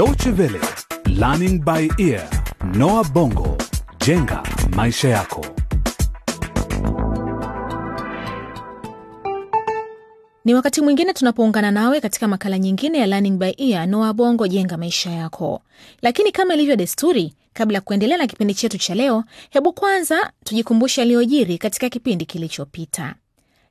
Deutsche Welle, Learning by Ear, Noah Bongo, jenga maisha yako. Ni wakati mwingine tunapoungana nawe katika makala nyingine ya Learning by Ear, Noah Bongo, jenga maisha yako. Lakini kama ilivyo desturi, kabla ya kuendelea na kipindi chetu cha leo, hebu kwanza tujikumbushe yaliyojiri katika kipindi kilichopita.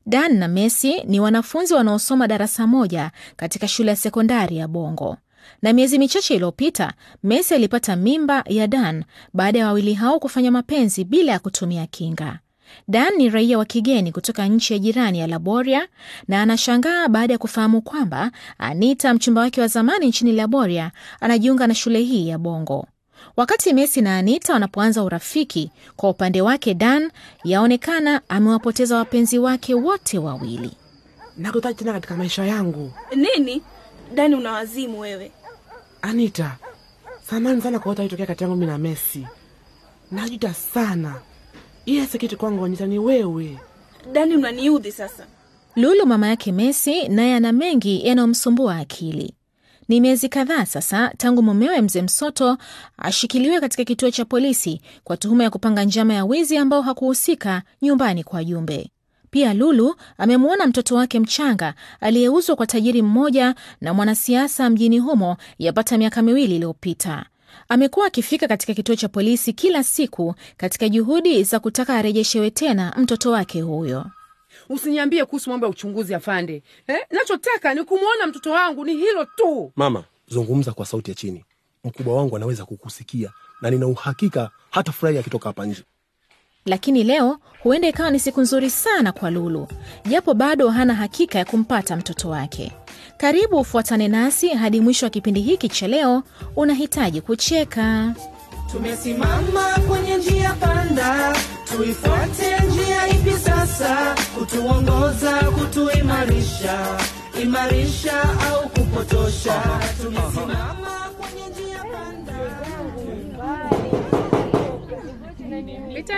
Dan na Messi ni wanafunzi wanaosoma darasa moja katika shule ya sekondari ya Bongo, na miezi michache iliyopita Messi alipata mimba ya Dan baada ya wawili hao kufanya mapenzi bila ya kutumia kinga. Dan ni raia wa kigeni kutoka nchi ya jirani ya Laboria na anashangaa baada ya kufahamu kwamba Anita, mchumba wake wa zamani nchini Laboria, anajiunga na shule hii ya Bongo. Wakati Messi na Anita wanapoanza urafiki, kwa upande wake Dan yaonekana amewapoteza wapenzi wake wote wawili. nakutaji tena katika maisha yangu Nini? Dani, unawazimu wewe. anita samani sana kwa wote alitokea kati yangu mi na mesi najuta sana iye sekiti kwangu anita ni wewe Dani, unaniudhi sasa. Lulu mama yake mesi naye ana mengi yanayomsumbua akili. Ni miezi kadhaa sasa tangu mumewe mzee Msoto ashikiliwe katika kituo cha polisi kwa tuhuma ya kupanga njama ya wizi ambao hakuhusika nyumbani kwa Jumbe. Pia Lulu amemwona mtoto wake mchanga aliyeuzwa kwa tajiri mmoja na mwanasiasa mjini humo yapata miaka miwili iliyopita. Amekuwa akifika katika kituo cha polisi kila siku katika juhudi za kutaka arejeshewe tena mtoto wake huyo. Usiniambie kuhusu mambo ya uchunguzi afande. Eh, nachotaka ni kumwona mtoto wangu, ni hilo tu. Mama, zungumza kwa sauti ya chini. Mkubwa wangu anaweza kukusikia na nina uhakika hata furahi akitoka hapa nje. Lakini leo huenda ikawa ni siku nzuri sana kwa Lulu, japo bado hana hakika ya kumpata mtoto wake. Karibu ufuatane nasi hadi mwisho wa kipindi hiki cha leo. Unahitaji kucheka. Tumesimama kwenye njia panda, tuifuate njia ipi sasa? Kutuongoza, kutuimarisha, imarisha au kupotosha? Tumesimama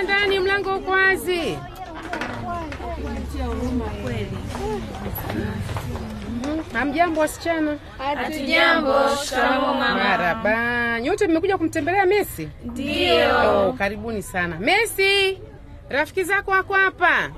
Pita ndani, mlango uko wazi. Hamjambo wasichana? Hatujambo. Shikamoo mama. Marhaba. Nyote mmekuja kumtembelea Messi? Ndio. Oh, karibuni sana. Messi, rafiki zako wako hapa.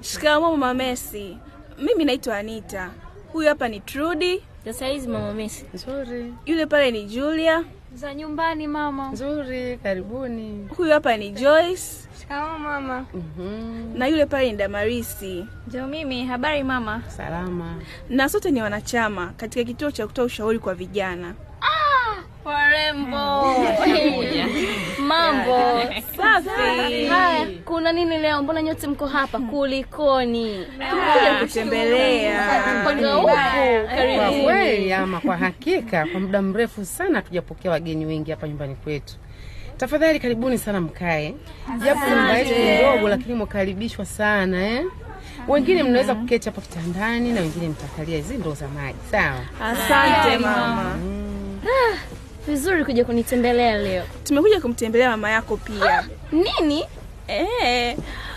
Shikamoo mama Messi. Mimi naitwa Anita. Huyu hapa ni Trudy, Sasa hizi mama Messi Nzuri, yule pale ni Julia, za nyumbani mama. nzuri, karibuni. huyu hapa ni Joyce Shikamoo mama. Mhm. na yule pale ni Damarisi, Ndio mimi, habari mama. Salama. na sote ni wanachama katika kituo cha kutoa ushauri kwa vijana. Warembo. Mambo. Safi. Haya, kuna nini leo? Mbona nyote mko hapa? Kulikoni? Kuja kutembelea. Kwa kweli ama kwa hakika, kwa muda mrefu sana hatujapokea wageni wengi hapa nyumbani kwetu. Tafadhali karibuni sana mkae, japo nyumba yetu ndogo, lakini mwakaribishwa sana eh? Wengine mnaweza kuketi hapa kitandani na wengine mtakalia hizi ndoo za maji, sawa? Asante mama. Vizuri kuja kunitembelea leo. Tumekuja kumtembelea mama yako pia. Nini? Eh,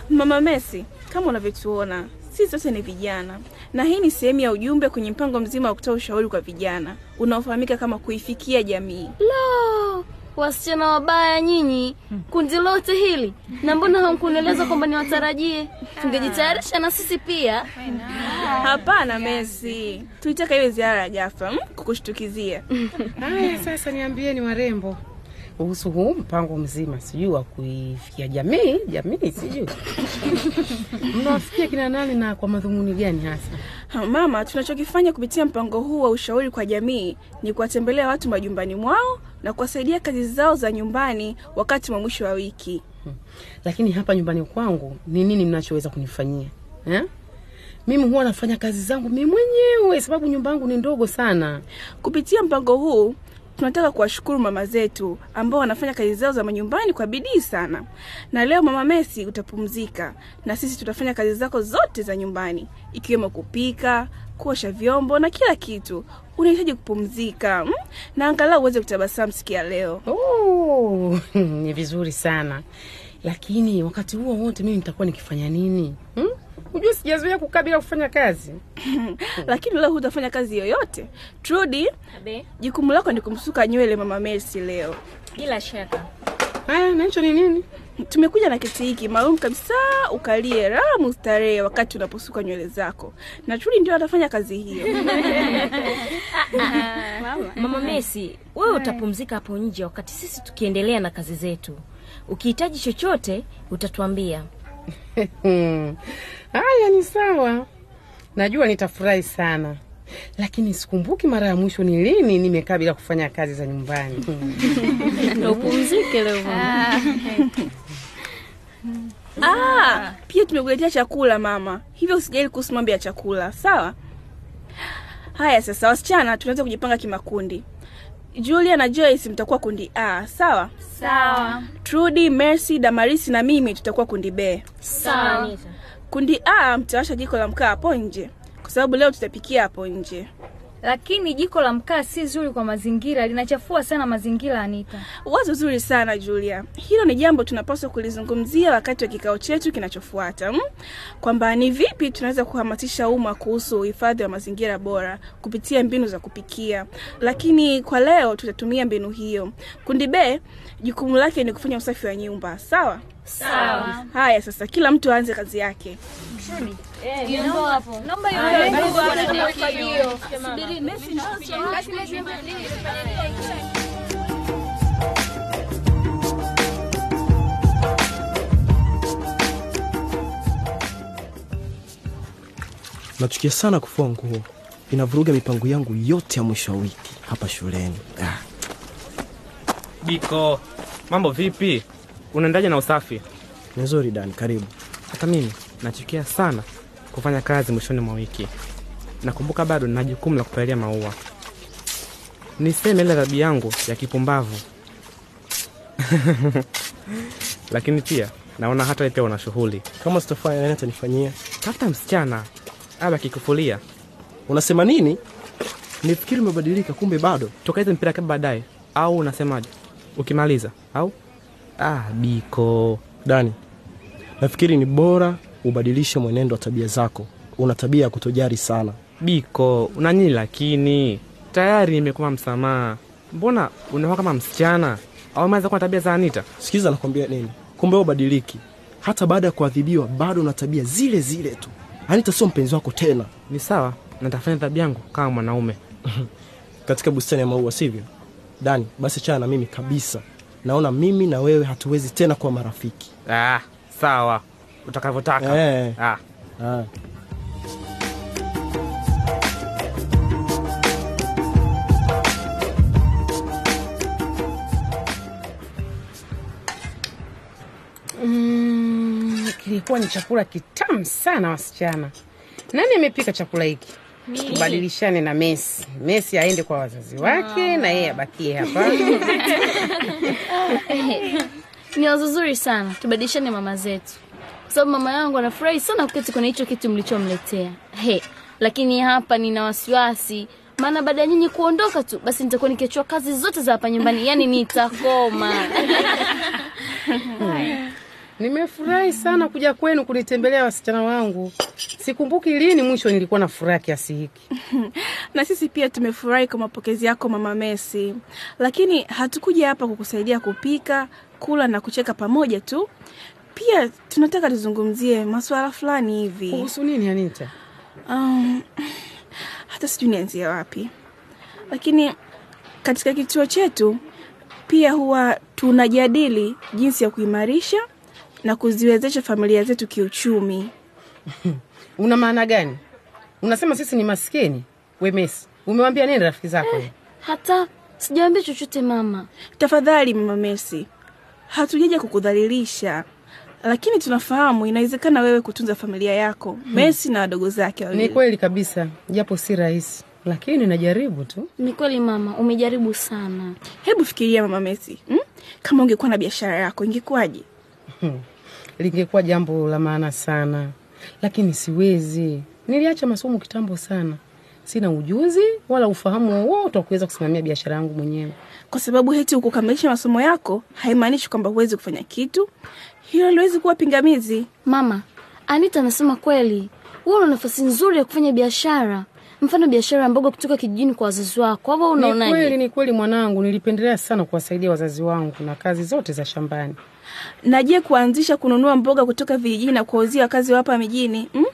mama Messi, kama unavyotuona sisi sote ni vijana, na hii ni sehemu ya ujumbe kwenye mpango mzima wa kutoa ushauri kwa vijana unaofahamika kama kuifikia jamii. Lo, wasichana wabaya nyinyi, kundi lote hili, na mbona hamkunieleza kwamba niwatarajie? Tungejitayarisha na sisi pia. Hapana Messi, tulitaka iwe ziara ya ghafla mm, kukushtukizia. Haya, sasa niambieni warembo kuhusu huu mpango mzima, sijui wa kuifikia jamii jamii, sijui mnawafikia kina nani na kwa madhumuni gani hasa? Ha, Mama, tunachokifanya kupitia mpango huu wa ushauri kwa jamii ni kuwatembelea watu majumbani mwao na kuwasaidia kazi zao za nyumbani wakati wa mwisho wa wiki. Lakini hapa nyumbani kwangu ni nini mnachoweza kunifanyia eh? Mimi huwa nafanya kazi zangu mimi mwenyewe, sababu nyumba yangu ni ndogo sana. Kupitia mpango huu tunataka kuwashukuru mama zetu ambao wanafanya kazi zao za manyumbani kwa bidii sana. Na leo mama Messi utapumzika na sisi tutafanya kazi zako zote za nyumbani ikiwemo kupika, kuosha vyombo na kila kitu. Unahitaji kupumzika mm? na angalau uweze kutabasamu siku ya leo. Ni vizuri sana lakini wakati huo wote mimi nitakuwa nikifanya nini hmm? Hujua sijazoea kukaa bila kufanya kazi. lakini leo hutafanya kazi yoyote trudi jukumu lako ni kumsuka nywele mama mesi leo bila shaka. Haya, nacho ni nini? tumekuja na kiti hiki maalum kabisa ukalie raha mustarehe wakati unaposuka nywele zako na trudi ndio atafanya kazi hiyo Mama mesi wewe utapumzika hapo nje wakati sisi tukiendelea na kazi zetu. Ukihitaji chochote utatuambia. Haya, ni sawa. Najua nitafurahi sana, lakini sikumbuki mara ya mwisho ni lini nimekaa bila kufanya kazi za nyumbani. Upumzike leo mama. ah, pia tumekuletea chakula mama hivyo usijali kuhusu mambo ya chakula sawa haya sasa wasichana tunaweza kujipanga kimakundi julia na joyce mtakuwa kundi a. Sawa? Sawa. trudi mercy damarisi na mimi tutakuwa kundi b. Sawa. kundi a mtawasha jiko la mkaa hapo nje. Kwa sababu leo tutapikia hapo nje Lakini jiko la mkaa si zuri kwa mazingira, linachafua sana mazingira. Anita, wazo zuri sana julia hilo ni jambo tunapaswa kulizungumzia wakati wa kikao chetu kinachofuata mm? kwamba ni vipi tunaweza kuhamasisha umma kuhusu uhifadhi wa mazingira bora kupitia mbinu za kupikia lakini kwa leo tutatumia mbinu hiyo kundi b jukumu lake ni kufanya usafi wa nyumba sawa Sawa. haya sasa kila mtu aanze kazi yake naomba Nachukia sana kufua nguo, inavuruga mipango yangu yote ya mwisho wa wiki hapa shuleni. Ah. Biko, mambo vipi? Unaendaje na usafi? Nzuri Dan, karibu. Hata mimi nachukia sana kufanya kazi mwishoni mwa wiki. Nakumbuka bado nina jukumu la kupalilia maua. Niseme ile tabia yangu ya kipumbavu, lakini pia naona hata pia una shughuli. Kama sitofanya nani atanifanyia? Tafuta msichana aba akikufulia. Unasema nini? Nifikiri umebadilika, kumbe bado. Tukaize mpira kama baadaye, au unasemaje? Ukimaliza au ah, Biko Dani, nafikiri ni bora ubadilishe mwenendo wa tabia zako. Una tabia ya kutojari sana. Biko unanyini, lakini tayari nimekuwa msamaha. Mbona unakuwa kama msichana au umeanza kuwa na tabia za Anita? Sikiza nakwambia nini, kumbe ubadiliki. Hata baada ya kuadhibiwa bado una tabia zile zile tu. Anita sio mpenzi wako tena. Ni sawa, natafanya tabia yangu kama mwanaume. Katika bustani ya maua, sivyo? Dani, basi chana na mimi kabisa. Naona mimi na wewe hatuwezi tena kuwa marafiki. Ah, sawa, utakavyotaka. Eh. Ah. Ah. Mm, kilikuwa ni chakula kitamu sana wasichana. Nani amepika chakula hiki? Tubadilishane na Messi. Messi aende kwa wazazi wake na yeye abakie hapa. Ni wazo zuri sana, tubadilishane mama zetu, kwa sababu mama yangu anafurahi sana kuketi kwenye hicho kitu mlichomletea. He, lakini hapa nina wasiwasi, maana baada ya nyinyi kuondoka tu, basi nitakuwa nikiachua kazi zote za hapa nyumbani, yani nitakoma. Nimefurahi sana kuja kwenu kunitembelea wasichana wangu. Sikumbuki lini mwisho nilikuwa na furaha kiasi hiki. na sisi pia tumefurahi kwa mapokezi yako mama Messi, lakini hatukuja hapa kukusaidia kupika, kula na kucheka pamoja tu. Pia tunataka tuzungumzie masuala fulani hivi. Kuhusu nini Anita? Um, hata sijui nianzie wapi, lakini katika kituo chetu pia huwa tunajadili jinsi ya kuimarisha na kuziwezesha familia zetu kiuchumi. Una maana gani? Unasema sisi ni maskini? We Messi, umewambia nini rafiki zako? Hata sijaambia chochote mama. Tafadhali mama Messi, hatujaja kukudhalilisha, lakini tunafahamu inawezekana wewe kutunza familia yako Messi na wadogo zake Ni kweli kabisa, japo si rahisi, lakini najaribu tu. Ni kweli mama, umejaribu sana. Hebu fikiria mama Messi, hmm? kama ungekuwa na biashara yako ingekuwaje? Lingekuwa jambo la maana sana, lakini siwezi. Niliacha masomo kitambo sana, sina ujuzi wala ufahamu wowote wa kuweza kusimamia biashara yangu mwenyewe. Kwa sababu heti ukukamilisha masomo yako haimaanishi kwamba huwezi kufanya kitu. Hilo liwezi kuwa pingamizi. Mama, Anita anasema kweli, wewe una nafasi nzuri ya kufanya biashara, mfano biashara ya mboga kutoka kijijini kwa wazazi wako. Au unaonaje? Ni kweli, ni kweli mwanangu, nilipendelea sana kuwasaidia wazazi wangu na kazi zote za shambani. Na je kuanzisha kununua mboga kutoka vijijini na kuwauzia wakazi wa hapa mijini mm?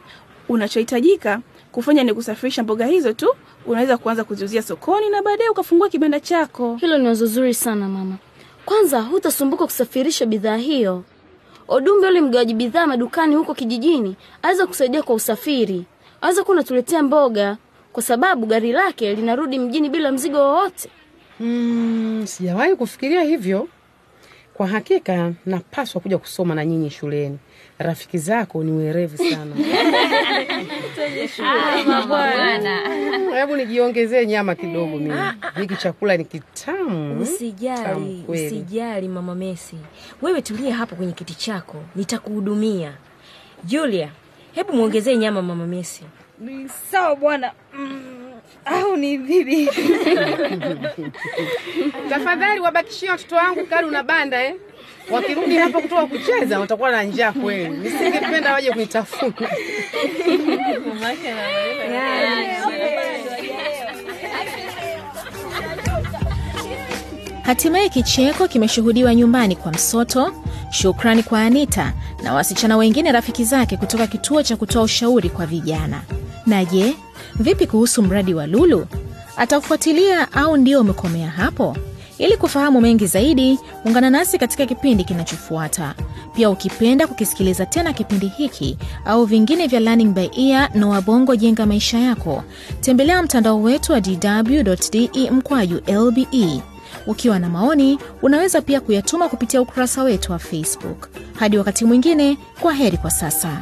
unachohitajika kufanya ni kusafirisha mboga hizo tu unaweza kuanza kuziuzia sokoni na baadaye ukafungua kibanda chako Hilo ni wazo zuri sana mama. Kwanza hutasumbuka kusafirisha bidhaa hiyo. Odumbe yule mgawaji bidhaa madukani huko kijijini aweza kusaidia kwa usafiri, aweza kuwa unatuletea mboga kwa sababu gari lake linarudi mjini bila mzigo wowote. Mm, sijawahi kufikiria hivyo. Kwa hakika napaswa kuja kusoma na nyinyi shuleni. Rafiki zako ni werevu sana. Mm, Hebu nijiongezee nyama kidogo mimi. Hiki chakula ni kitamu. Tamu Usijali, usijali mama Messi, wewe tulia hapo kwenye kiti chako, nitakuhudumia. Julia, hebu mwongezee nyama mama Messi. Sawa bwana. Mm, au ni vipi? Tafadhali wabakishie watoto wangu kali unabanda eh. Wakirudi hapo kutoka kucheza watakuwa na njaa kweli. Nisingependa waje kunitafuna. Hatimaye kicheko kimeshuhudiwa nyumbani kwa Msoto. Shukrani kwa Anita na wasichana wengine rafiki zake kutoka kituo cha kutoa ushauri kwa vijana. Na je, vipi kuhusu mradi wa Lulu? Atafuatilia au ndio umekomea hapo? Ili kufahamu mengi zaidi, ungana nasi katika kipindi kinachofuata. Pia ukipenda kukisikiliza tena kipindi hiki au vingine vya Learning by Ear na Wabongo Jenga Maisha Yako, tembelea mtandao wetu wa dw.de mkwaju lbe. Ukiwa na maoni, unaweza pia kuyatuma kupitia ukurasa wetu wa Facebook. Hadi wakati mwingine, kwa heri kwa sasa.